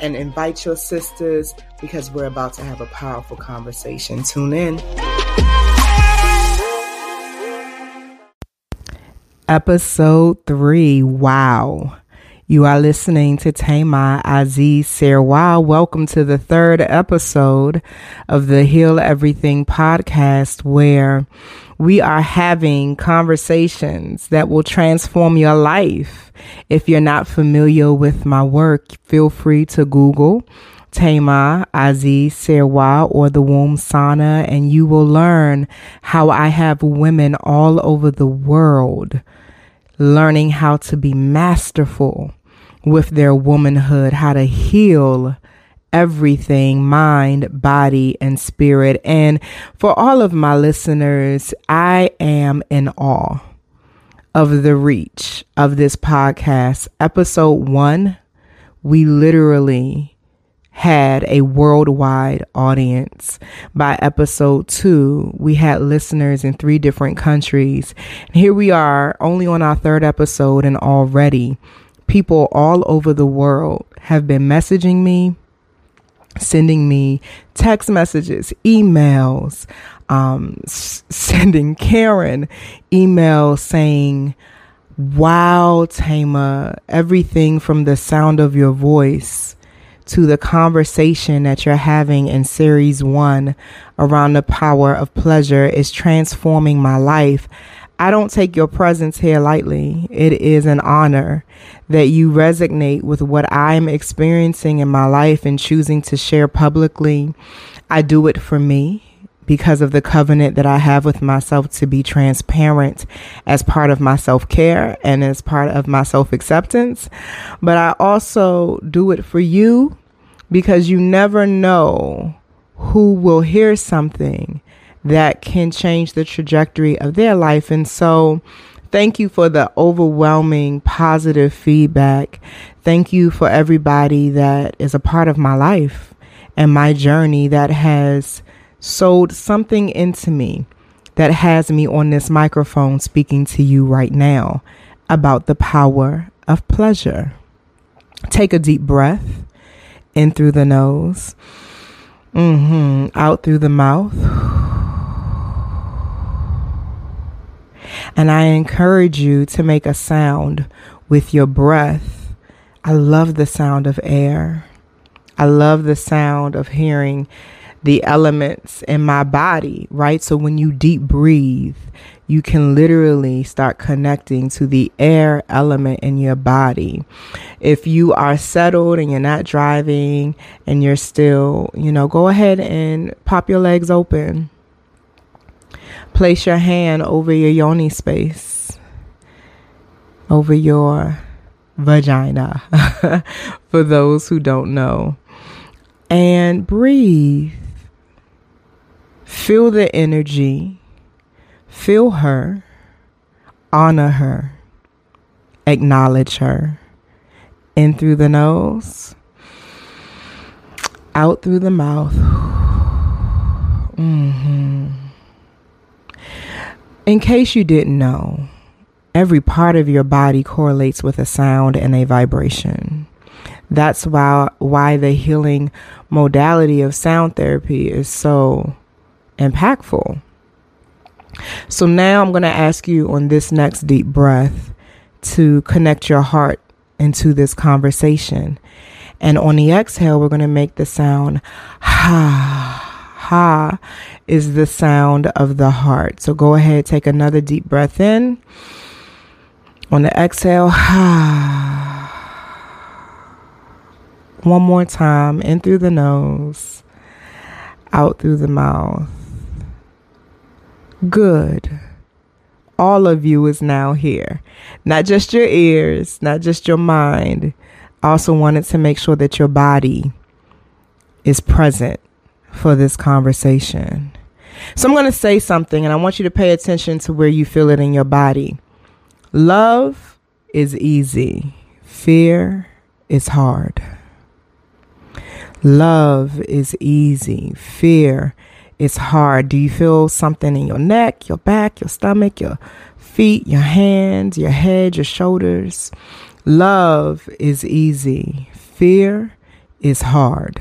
and invite your sisters because we're about to have a powerful conversation. Tune in. Episode 3. Wow. You are listening to Tama Aziz Serwa. Welcome to the third episode of the Heal Everything podcast, where we are having conversations that will transform your life. If you're not familiar with my work, feel free to Google Tama Aziz Serwa or the Womb Sauna, and you will learn how I have women all over the world learning how to be masterful with their womanhood, how to heal everything mind, body, and spirit. And for all of my listeners, I am in awe of the reach of this podcast. Episode one, we literally had a worldwide audience. By episode two, we had listeners in three different countries. And here we are, only on our third episode, and already people all over the world have been messaging me sending me text messages, emails, um, s- sending Karen emails saying, Wow, Tama, everything from the sound of your voice to the conversation that you're having in series one around the power of pleasure is transforming my life. I don't take your presence here lightly. It is an honor that you resonate with what I'm experiencing in my life and choosing to share publicly. I do it for me because of the covenant that I have with myself to be transparent as part of my self care and as part of my self acceptance. But I also do it for you because you never know who will hear something that can change the trajectory of their life. And so, thank you for the overwhelming positive feedback. Thank you for everybody that is a part of my life and my journey that has sowed something into me that has me on this microphone speaking to you right now about the power of pleasure. Take a deep breath in through the nose, mm-hmm, out through the mouth. And I encourage you to make a sound with your breath. I love the sound of air. I love the sound of hearing the elements in my body, right? So when you deep breathe, you can literally start connecting to the air element in your body. If you are settled and you're not driving and you're still, you know, go ahead and pop your legs open Place your hand over your yoni space, over your vagina, for those who don't know. And breathe. Feel the energy. Feel her. Honor her. Acknowledge her. In through the nose. Out through the mouth. Mm-hmm. In case you didn't know, every part of your body correlates with a sound and a vibration. That's why why the healing modality of sound therapy is so impactful. So now I'm going to ask you on this next deep breath to connect your heart into this conversation. And on the exhale, we're going to make the sound ha ha is the sound of the heart. So go ahead, take another deep breath in. On the exhale, ha. one more time, in through the nose, out through the mouth. Good. All of you is now here. Not just your ears, not just your mind. I also wanted to make sure that your body is present for this conversation. So I'm going to say something and I want you to pay attention to where you feel it in your body. Love is easy, fear is hard. Love is easy, fear is hard. Do you feel something in your neck, your back, your stomach, your feet, your hands, your head, your shoulders? Love is easy, fear is hard.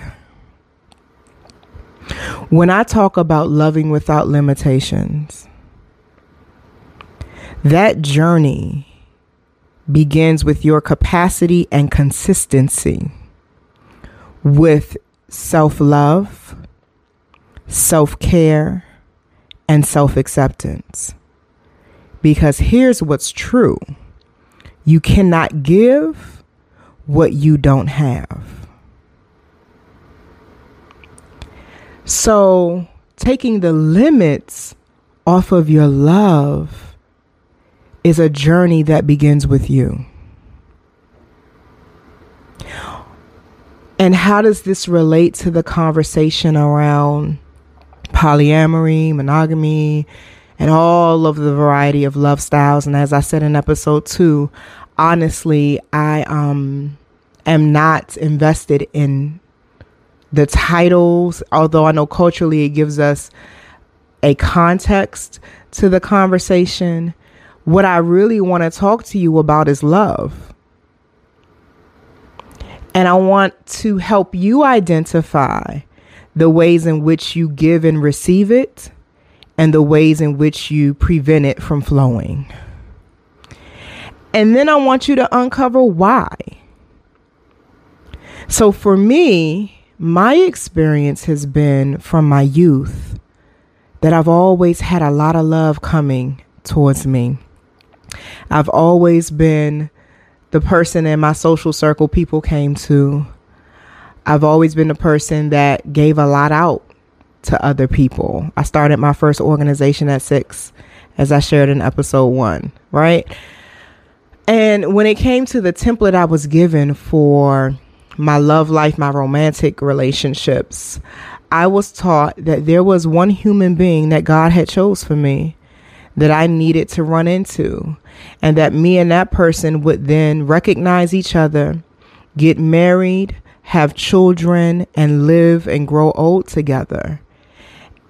When I talk about loving without limitations, that journey begins with your capacity and consistency with self love, self care, and self acceptance. Because here's what's true you cannot give what you don't have. So, taking the limits off of your love is a journey that begins with you. And how does this relate to the conversation around polyamory, monogamy, and all of the variety of love styles? And as I said in episode two, honestly, I um am not invested in the titles, although I know culturally it gives us a context to the conversation. What I really want to talk to you about is love. And I want to help you identify the ways in which you give and receive it and the ways in which you prevent it from flowing. And then I want you to uncover why. So for me, my experience has been from my youth that I've always had a lot of love coming towards me. I've always been the person in my social circle people came to. I've always been the person that gave a lot out to other people. I started my first organization at six, as I shared in episode one, right? And when it came to the template I was given for my love life, my romantic relationships, I was taught that there was one human being that God had chose for me that I needed to run into and that me and that person would then recognize each other, get married, have children, and live and grow old together.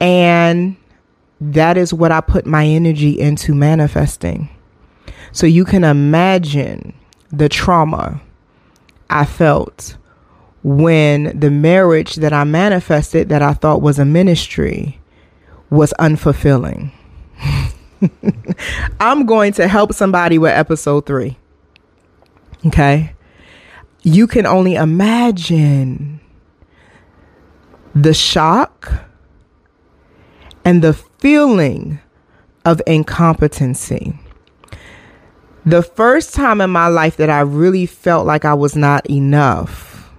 And that is what I put my energy into manifesting. So you can imagine the trauma I felt when the marriage that I manifested that I thought was a ministry was unfulfilling. I'm going to help somebody with episode three. Okay. You can only imagine the shock and the feeling of incompetency. The first time in my life that I really felt like I was not enough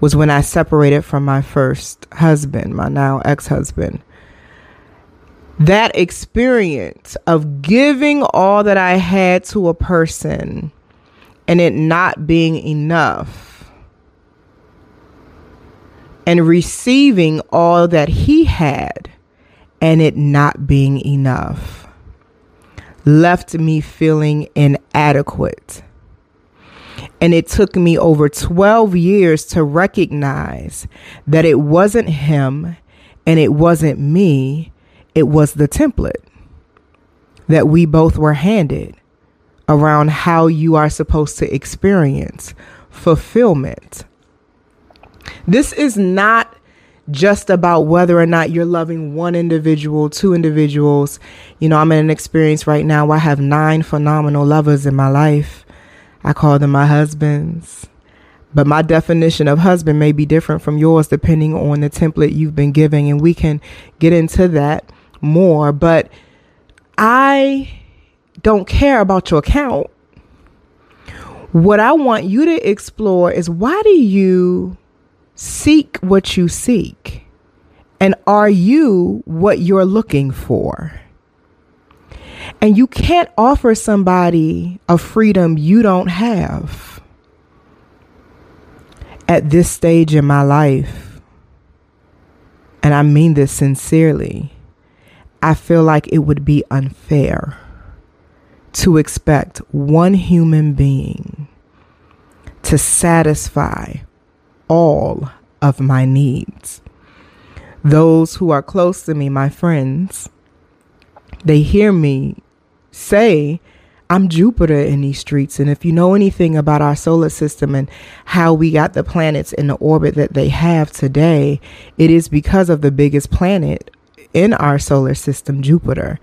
was when I separated from my first husband, my now ex husband that experience of giving all that I had to a person and it not being enough and receiving all that he had and it not being enough left me feeling inadequate. And it took me over 12 years to recognize that it wasn't him and it wasn't me it was the template that we both were handed around how you are supposed to experience fulfillment. This is not just about whether or not you're loving one individual, two individuals. You know, I'm in an experience right now where I have nine phenomenal lovers in my life. I call them my husbands. But my definition of husband may be different from yours depending on the template you've been giving. And we can get into that more, but I don't care about your account. What I want you to explore is why do you seek what you seek? And are you what you're looking for? And you can't offer somebody a freedom you don't have. At this stage in my life, and I mean this sincerely, I feel like it would be unfair to expect one human being to satisfy all of my needs. Those who are close to me, my friends, they hear me say, I'm Jupiter in these streets. And if you know anything about our solar system and how we got the planets in the orbit that they have today, it is because of the biggest planet in our solar system, Jupiter.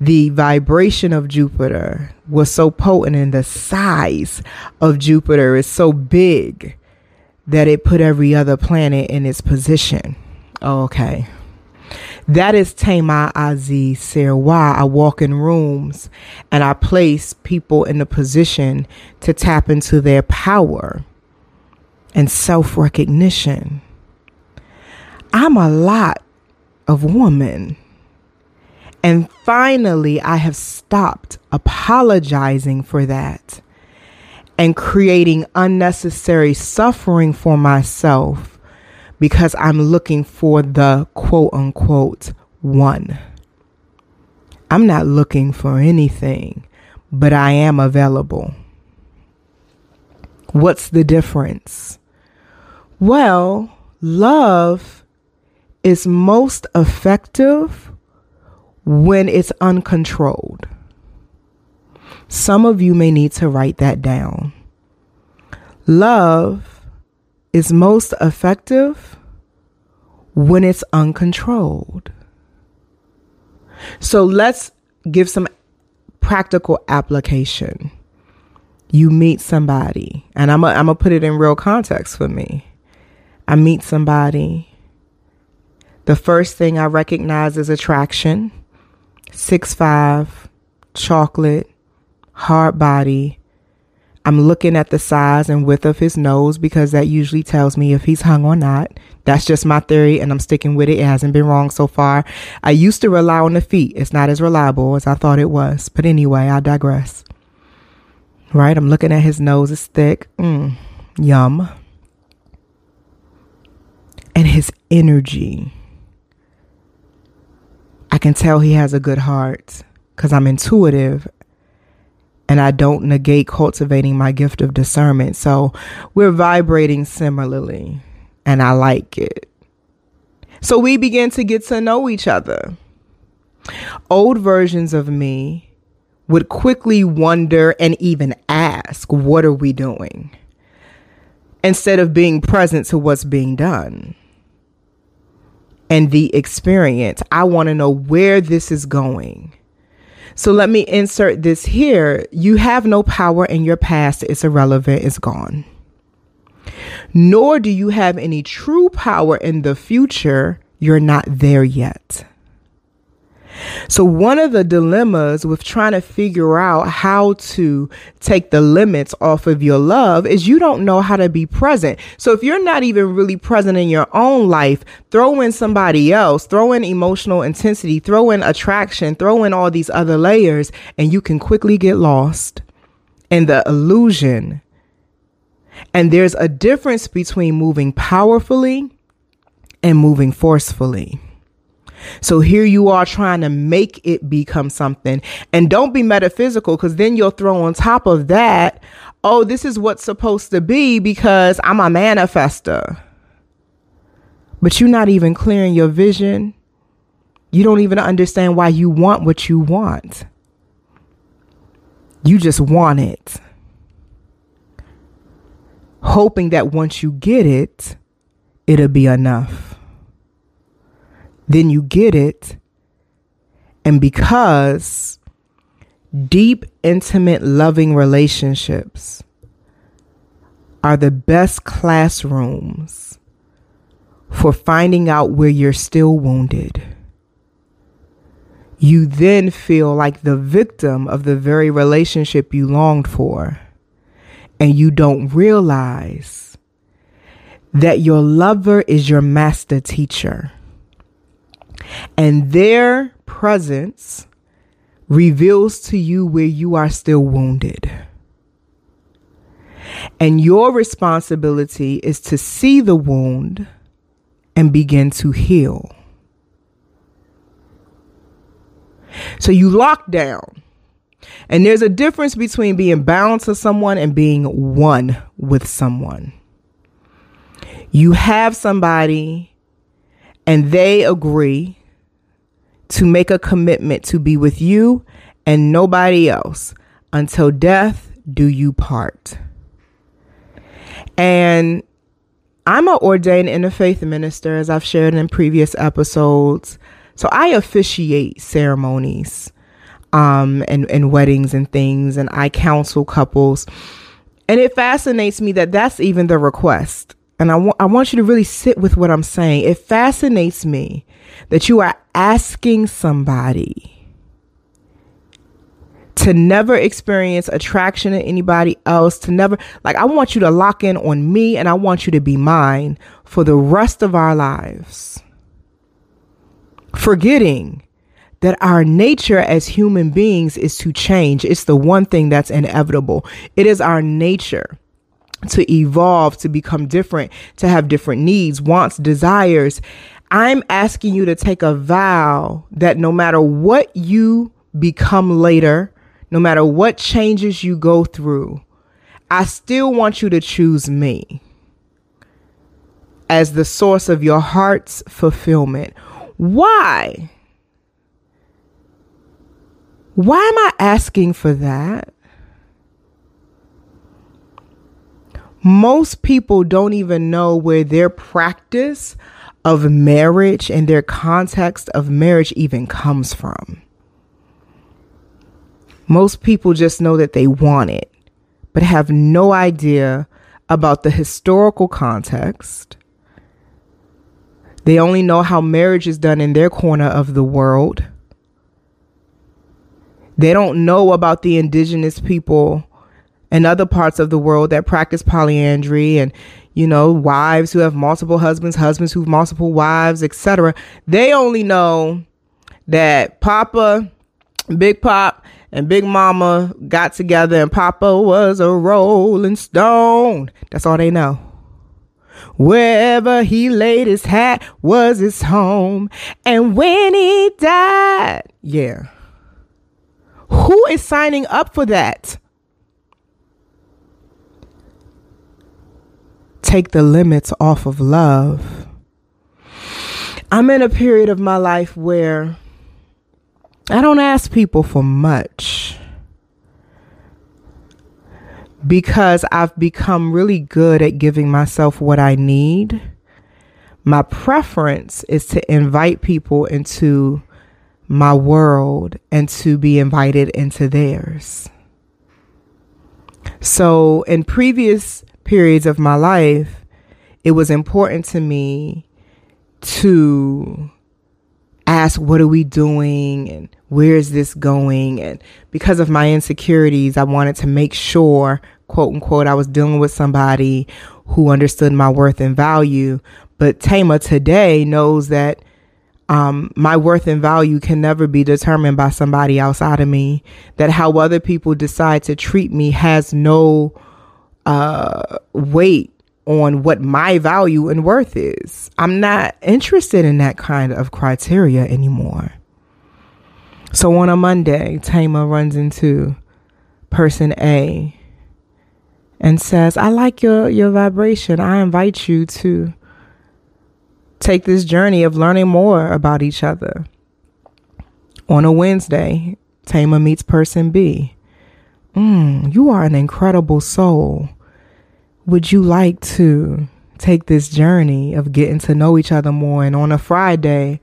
The vibration of Jupiter was so potent and the size of Jupiter is so big that it put every other planet in its position. Okay. That is Tama Aziz Serwa. I walk in rooms and I place people in a position to tap into their power and self recognition. I'm a lot of woman. And finally, I have stopped apologizing for that and creating unnecessary suffering for myself because I'm looking for the quote unquote one. I'm not looking for anything, but I am available. What's the difference? Well, love is most effective when it's uncontrolled. Some of you may need to write that down. Love is most effective when it's uncontrolled. So let's give some practical application. You meet somebody, and I'm going to put it in real context for me. I meet somebody. The first thing I recognize is attraction. Six five, chocolate, hard body. I'm looking at the size and width of his nose because that usually tells me if he's hung or not. That's just my theory and I'm sticking with it. It hasn't been wrong so far. I used to rely on the feet. It's not as reliable as I thought it was. But anyway, I digress. Right? I'm looking at his nose. It's thick. Mm, yum. And his energy. I can tell he has a good heart because I'm intuitive and I don't negate cultivating my gift of discernment. So we're vibrating similarly, and I like it. So we begin to get to know each other. Old versions of me would quickly wonder and even ask, What are we doing? instead of being present to what's being done and the experience. I want to know where this is going. So let me insert this here. You have no power in your past. It's irrelevant. It's gone. Nor do you have any true power in the future. You're not there yet. So, one of the dilemmas with trying to figure out how to take the limits off of your love is you don't know how to be present. So, if you're not even really present in your own life, throw in somebody else, throw in emotional intensity, throw in attraction, throw in all these other layers, and you can quickly get lost in the illusion. And there's a difference between moving powerfully and moving forcefully. So here you are trying to make it become something. And don't be metaphysical because then you'll throw on top of that, oh, this is what's supposed to be because I'm a manifester. But you're not even clearing your vision. You don't even understand why you want what you want. You just want it. Hoping that once you get it, it'll be enough then you get it. And because deep, intimate, loving relationships are the best classrooms for finding out where you're still wounded. You then feel like the victim of the very relationship you longed for, and you don't realize that your lover is your master teacher and their presence reveals to you where you are still wounded. And your responsibility is to see the wound and begin to heal. So you lock down. And there's a difference between being bound to someone and being one with someone. You have somebody and they agree to make a commitment to be with you and nobody else until death do you part. And I'm an ordained interfaith minister, as I've shared in previous episodes. So I officiate ceremonies um, and, and weddings and things, and I counsel couples. And it fascinates me that that's even the request. And I, I want you to really sit with what I'm saying. It fascinates me that you are asking somebody to never experience attraction to anybody else, to never, like, I want you to lock in on me and I want you to be mine for the rest of our lives. Forgetting that our nature as human beings is to change. It's the one thing that's inevitable. It is our nature to evolve, to become different, to have different needs, wants, desires. I'm asking you to take a vow that no matter what you become later, no matter what changes you go through, I still want you to choose me as the source of your heart's fulfillment. Why? Why am I asking for that? Most people don't even know where their practice of marriage and their context of marriage even comes from. Most people just know that they want it, but have no idea about the historical context. They only know how marriage is done in their corner of the world. They don't know about the indigenous people and other parts of the world that practice polyandry and you know wives who have multiple husbands husbands who have multiple wives etc they only know that papa big pop and Big Mama got together and Papa was a rolling stone. That's all they know. Wherever he laid his hat was his home. And when he died, yeah. Who is signing up for that? Take the limits off of love. I'm in a period of my life where I don't ask people for much because I've become really good at giving myself what I need. My preference is to invite people into my world and to be invited into theirs. So, in previous periods of my life, it was important to me to ask, What are we doing? and where is this going? And because of my insecurities, I wanted to make sure, quote unquote, I was dealing with somebody who understood my worth and value. But Tama today knows that um, my worth and value can never be determined by somebody outside of me. That how other people decide to treat me has no uh, weight on what my value and worth is. I'm not interested in that kind of criteria anymore. So on a Monday, Tama runs into person A and says, I like your, your vibration. I invite you to take this journey of learning more about each other. On a Wednesday, Tama meets person B. Mm, you are an incredible soul. Would you like to take this journey of getting to know each other more? And on a Friday,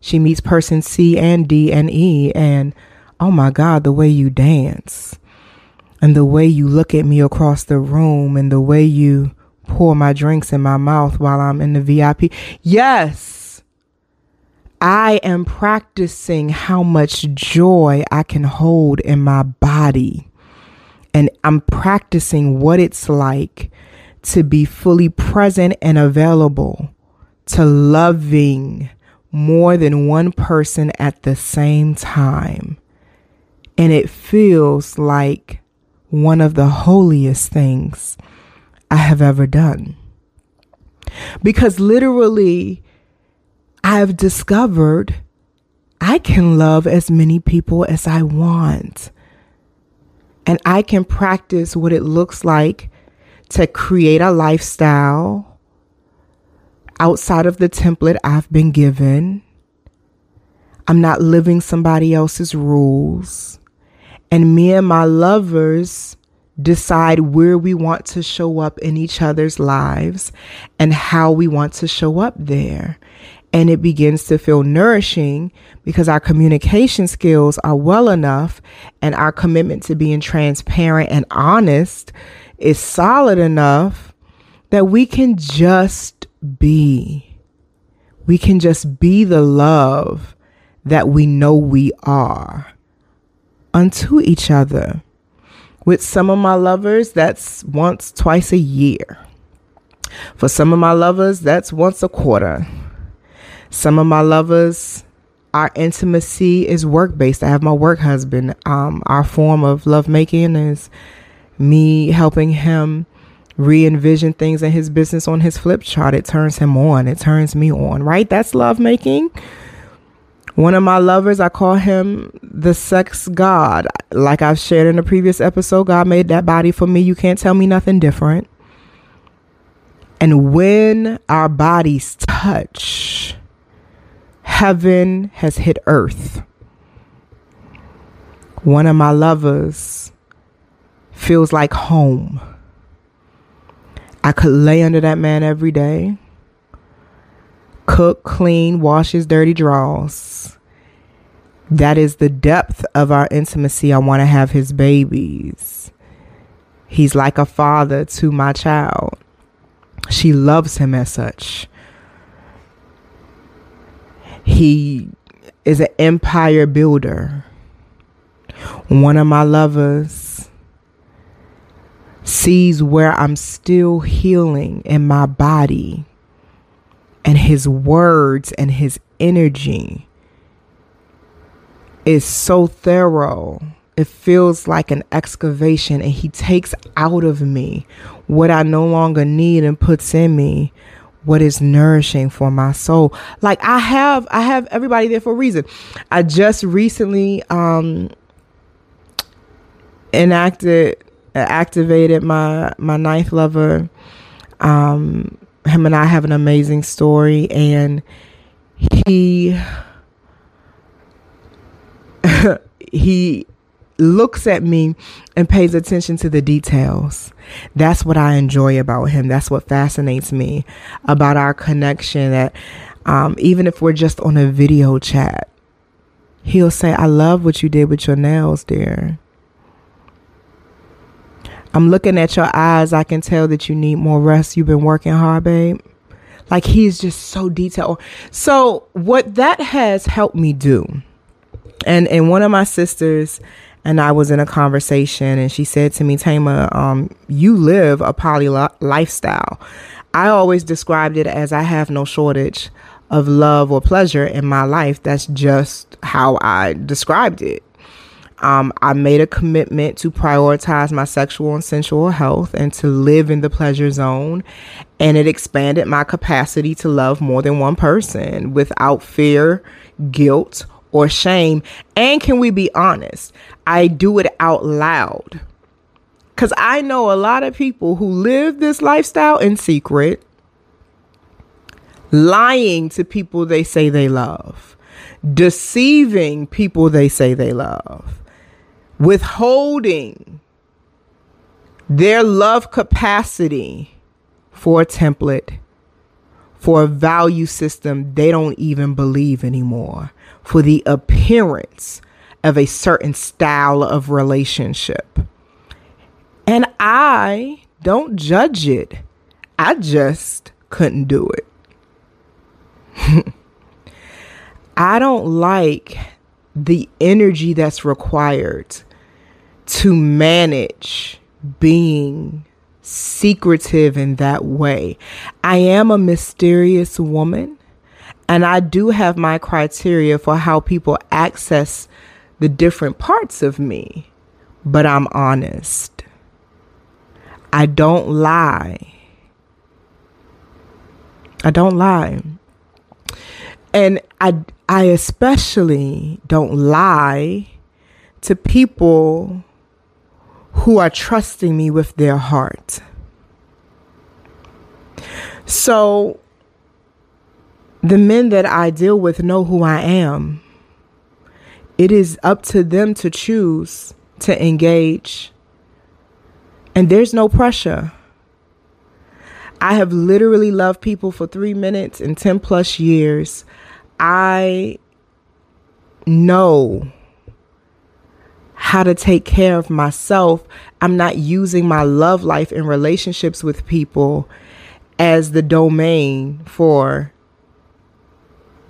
she meets person C and D and E, and oh my God, the way you dance, and the way you look at me across the room, and the way you pour my drinks in my mouth while I'm in the VIP. Yes, I am practicing how much joy I can hold in my body. And I'm practicing what it's like to be fully present and available to loving more than one person at the same time. And it feels like one of the holiest things I have ever done. Because literally, I've discovered I can love as many people as I want. And I can practice what it looks like to create a lifestyle outside of the template I've been given. I'm not living somebody else's rules. And me and my lovers decide where we want to show up in each other's lives and how we want to show up there. And it begins to feel nourishing because our communication skills are well enough and our commitment to being transparent and honest is solid enough that we can just be. We can just be the love that we know we are unto each other. With some of my lovers, that's once, twice a year. For some of my lovers, that's once a quarter. Some of my lovers, our intimacy is work based. I have my work husband. Um, our form of lovemaking is me helping him re envision things in his business on his flip chart. It turns him on, it turns me on, right? That's lovemaking. One of my lovers, I call him the sex god. Like I've shared in a previous episode, God made that body for me. You can't tell me nothing different. And when our bodies touch, heaven has hit earth. One of my lovers feels like home. I could lay under that man every day cook, clean, wash his dirty drawers. That is the depth of our intimacy. I want to have his babies. He's like a father to my child. She loves him as such. He is an empire builder. One of my lovers sees where I'm still healing in my body and his words and his energy is so thorough. It feels like an excavation, and he takes out of me what I no longer need and puts in me what is nourishing for my soul. Like I have, I have everybody there for a reason. I just recently um enacted, activated my my ninth lover um him and I have an amazing story, and he he looks at me and pays attention to the details. That's what I enjoy about him. That's what fascinates me about our connection. That um, even if we're just on a video chat, he'll say, "I love what you did with your nails, dear." I'm looking at your eyes. I can tell that you need more rest. You've been working hard, babe. Like he's just so detailed. So what that has helped me do, and and one of my sisters and I was in a conversation, and she said to me, Tama, um, you live a poly lifestyle. I always described it as I have no shortage of love or pleasure in my life. That's just how I described it. Um, I made a commitment to prioritize my sexual and sensual health and to live in the pleasure zone. And it expanded my capacity to love more than one person without fear, guilt, or shame. And can we be honest? I do it out loud. Because I know a lot of people who live this lifestyle in secret, lying to people they say they love, deceiving people they say they love withholding their love capacity for a template, for a value system they don't even believe anymore, for the appearance of a certain style of relationship. And I don't judge it. I just couldn't do it. I don't like the energy that's required to manage being secretive in that way. I am a mysterious woman, and I do have my criteria for how people access the different parts of me, but I'm honest. I don't lie. I don't lie. And I I especially don't lie to people who are trusting me with their heart. So the men that I deal with know who I am. It is up to them to choose to engage. And there's no pressure. I have literally loved people for three minutes in 10 plus years. I know how to take care of myself. I'm not using my love life in relationships with people as the domain for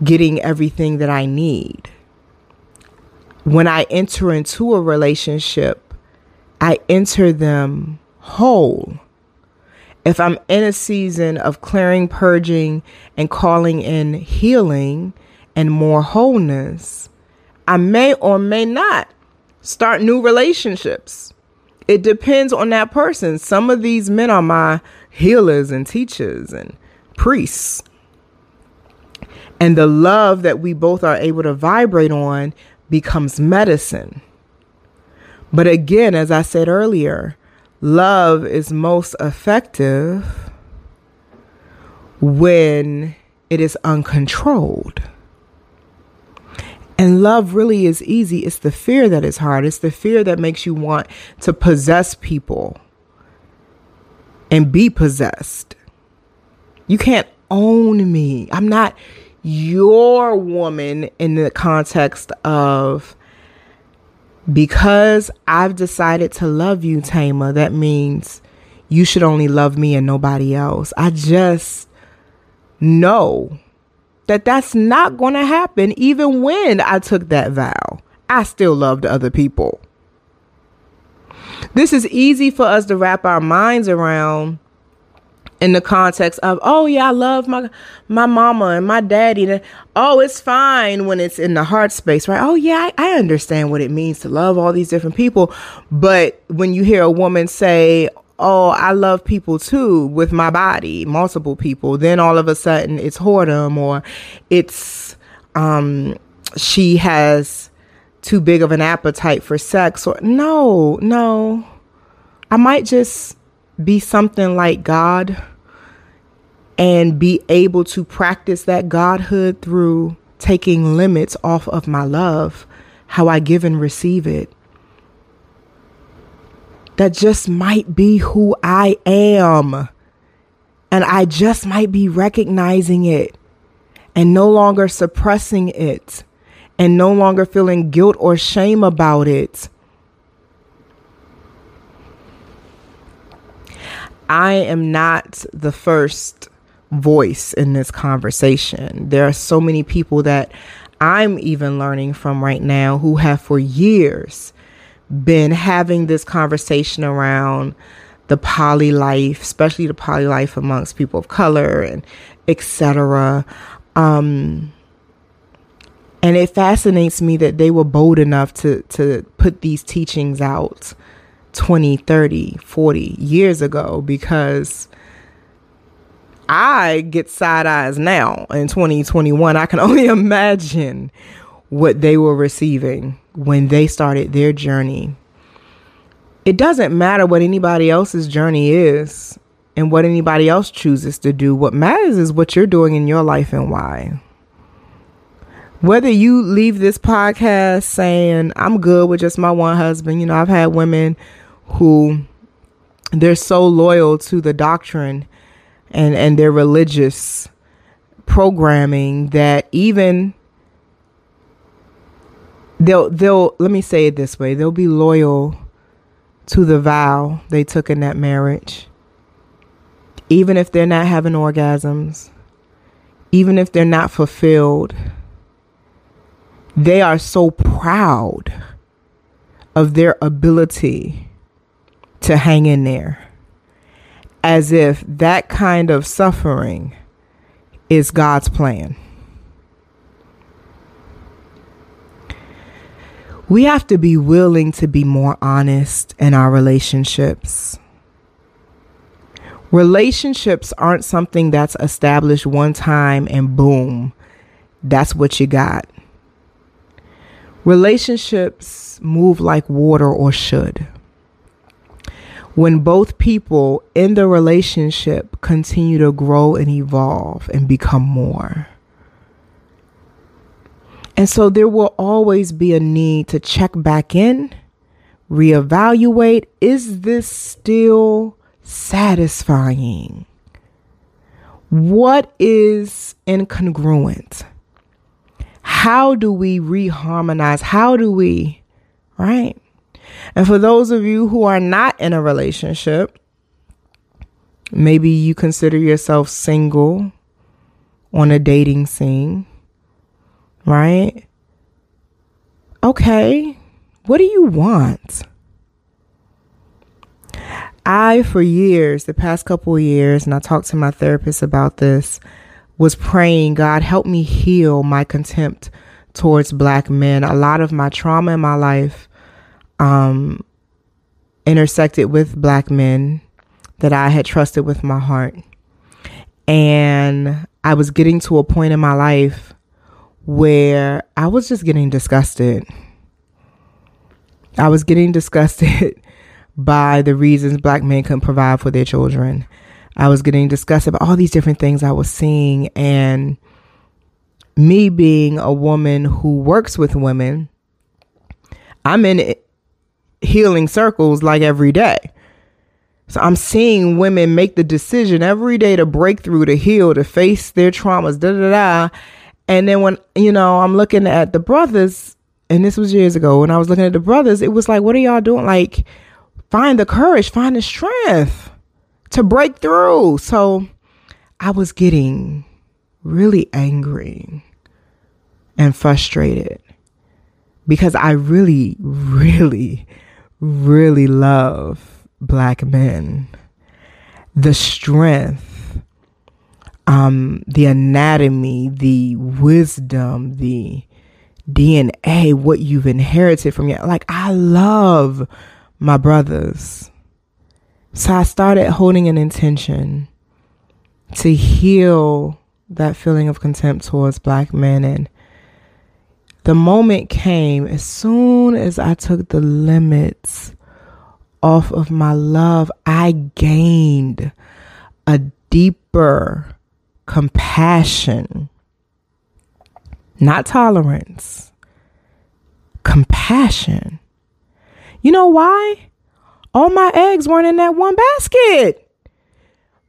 getting everything that I need. When I enter into a relationship, I enter them whole. If I'm in a season of clearing, purging, and calling in healing and more wholeness, I may or may not start new relationships. It depends on that person. Some of these men are my healers and teachers and priests. And the love that we both are able to vibrate on becomes medicine. But again, as I said earlier, love is most effective when it is uncontrolled. And love really is easy. It's the fear that is hard. It's the fear that makes you want to possess people and be possessed. You can't own me. I'm not your woman in the context of because I've decided to love you, Tama, that means you should only love me and nobody else. I just know that that's not going to happen even when I took that vow. I still loved other people. This is easy for us to wrap our minds around in the context of oh yeah I love my my mama and my daddy. And oh it's fine when it's in the heart space right? Oh yeah I, I understand what it means to love all these different people. But when you hear a woman say oh, I love people too with my body, multiple people, then all of a sudden it's whoredom or it's um she has too big of an appetite for sex or no, no. I might just be something like God and be able to practice that godhood through taking limits off of my love, how I give and receive it that just might be who I am. And I just might be recognizing it and no longer suppressing it and no longer feeling guilt or shame about it. I am not the first voice in this conversation. There are so many people that I'm even learning from right now who have for years been having this conversation around the poly life, especially the poly life amongst people of color and etc. Um, and it fascinates me that they were bold enough to to put these teachings out 20, 30, 40 years ago because I get side eyes now in 2021. I can only imagine what they were receiving when they started their journey. It doesn't matter what anybody else's journey is and what anybody else chooses to do. What matters is what you're doing in your life and why. Whether you leave this podcast saying, I'm good with just my one husband, you know, I've had women who they're so loyal to the doctrine and, and their religious programming that even they'll they'll let me say it this way they'll be loyal to the vow they took in that marriage. Even if they're not having orgasms even if they're not fulfilled they are so proud of their ability to hang in there as if that kind of suffering is God's plan we have to be willing to be more honest in our relationships. Relationships aren't something that's established one time and boom, that's what you got. Relationships move like water or should. When both people in the relationship continue to grow and evolve and become more. And so there will always be a need to check back in, reevaluate is this still satisfying? What is incongruent? How do we reharmonize? How do we, right? And for those of you who are not in a relationship, maybe you consider yourself single on a dating scene, right? Okay, what do you want? I, for years, the past couple of years, and I talked to my therapist about this, was praying, God, help me heal my contempt towards black men. A lot of my trauma in my life um, intersected with black men that I had trusted with my heart. And I was getting to a point in my life where I was just getting disgusted. I was getting disgusted by the reasons black men couldn't provide for their children. I was getting disgusted about all these different things I was seeing. And me being a woman who works with women, I'm in healing circles like every day. So I'm seeing women make the decision every day to break through, to heal, to face their traumas, da da da. And then when, you know, I'm looking at the brothers, and this was years ago, when I was looking at the brothers, it was like, what are y'all doing? Like, find the courage, find the strength to break through. So I was getting really angry and frustrated because I really, really really love black men. The strength, um, the anatomy, the wisdom, the DNA, what you've inherited from your like I love my brothers. So I started holding an intention to heal that feeling of contempt towards black men and the moment came as soon as I took the limits off of my love, I gained a deeper compassion, not tolerance, compassion. You know why? All my eggs weren't in that one basket.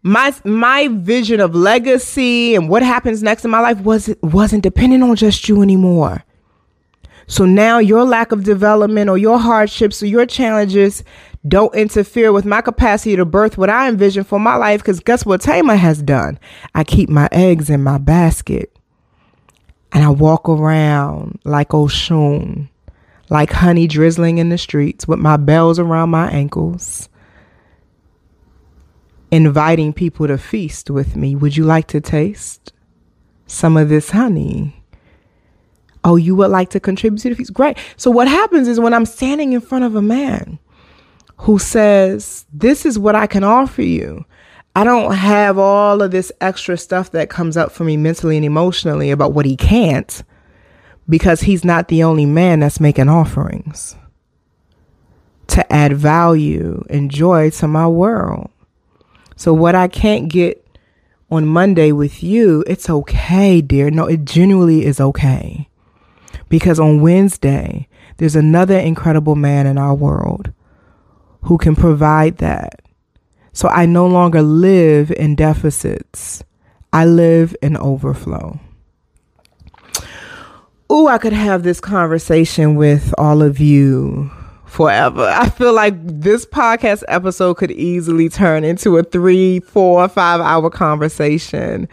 My my vision of legacy and what happens next in my life was wasn't dependent on just you anymore. So now your lack of development or your hardships or your challenges don't interfere with my capacity to birth what I envision for my life. Because guess what Tama has done? I keep my eggs in my basket and I walk around like Oshun, like honey drizzling in the streets with my bells around my ankles, inviting people to feast with me. Would you like to taste some of this honey? Oh, you would like to contribute to the feast? Great. So what happens is when I'm standing in front of a man who says, This is what I can offer you. I don't have all of this extra stuff that comes up for me mentally and emotionally about what he can't because he's not the only man that's making offerings to add value and joy to my world. So, what I can't get on Monday with you, it's okay, dear. No, it genuinely is okay. Because on Wednesday, there's another incredible man in our world who can provide that. So I no longer live in deficits, I live in overflow. Ooh, I could have this conversation with all of you forever. I feel like this podcast episode could easily turn into a three, four, five hour conversation.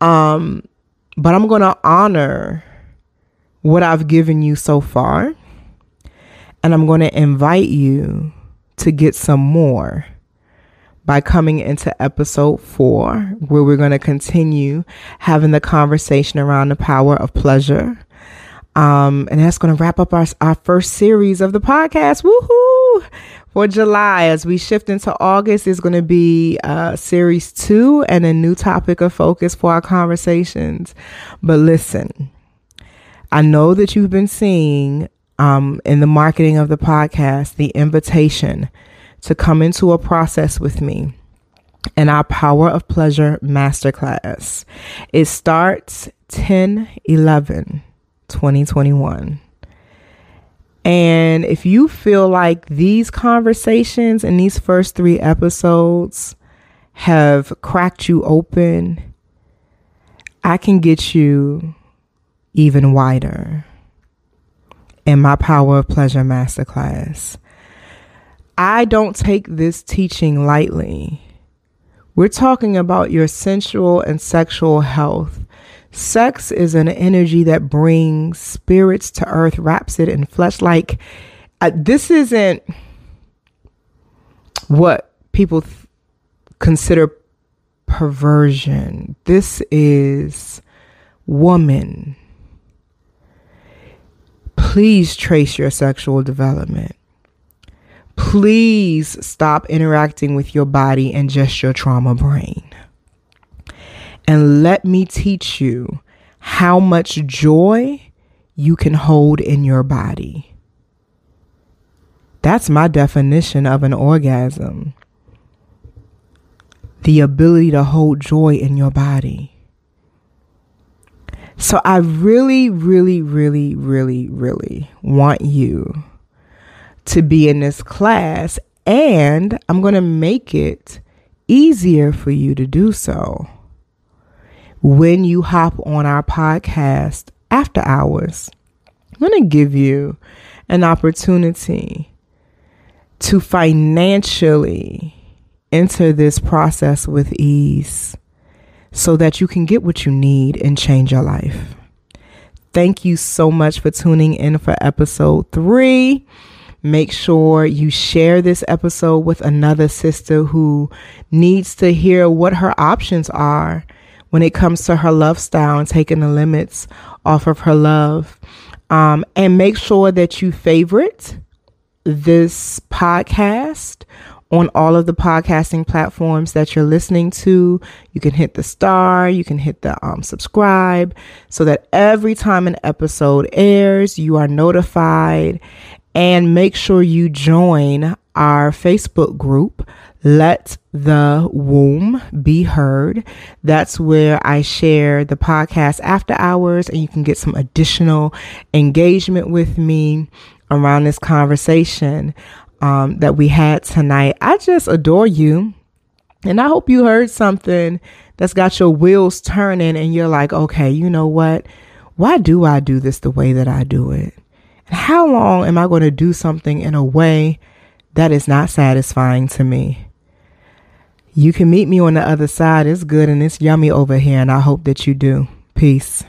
Um, but I'm going to honor what I've given you so far. And I'm going to invite you to get some more by coming into episode four, where we're going to continue having the conversation around the power of pleasure. Um, and that's going to wrap up our, our first series of the podcast. Woohoo! woo, for July. As we shift into August, is going to be uh, series two and a new topic of focus for our conversations. But listen, I know that you've been seeing um, in the marketing of the podcast the invitation to come into a process with me in our Power of Pleasure Masterclass. It starts 10 11 2021. And if you feel like these conversations and these first three episodes have cracked you open, I can get you even wider in my Power of Pleasure Masterclass. I don't take this teaching lightly. We're talking about your sensual and sexual health. Sex is an energy that brings spirits to earth, wraps it in flesh. Like, uh, this isn't what people th- consider perversion. This is woman. Please trace your sexual development. Please stop interacting with your body and just your trauma brain. And let me teach you how much joy you can hold in your body. That's my definition of an orgasm the ability to hold joy in your body. So I really, really, really, really, really want you to be in this class, and I'm going to make it easier for you to do so when you hop on our podcast after hours. I'm going to give you an opportunity to financially enter this process with ease so that you can get what you need and change your life. Thank you so much for tuning in for episode three. Make sure you share this episode with another sister who needs to hear what her options are when it comes to her love style and taking the limits off of her love. Um, and make sure that you favorite this podcast on all of the podcasting platforms that you're listening to. You can hit the star, you can hit the um, subscribe so that every time an episode airs, you are notified and make sure you join our Facebook group, Let the Womb Be Heard. That's where I share the podcast after hours, and you can get some additional engagement with me around this conversation um, that we had tonight. I just adore you. And I hope you heard something that's got your wheels turning and you're like, okay, you know what? Why do I do this the way that I do it? And how long am I going to do something in a way that is not satisfying to me? You can meet me on the other side. It's good and it's yummy over here, and I hope that you do. Peace.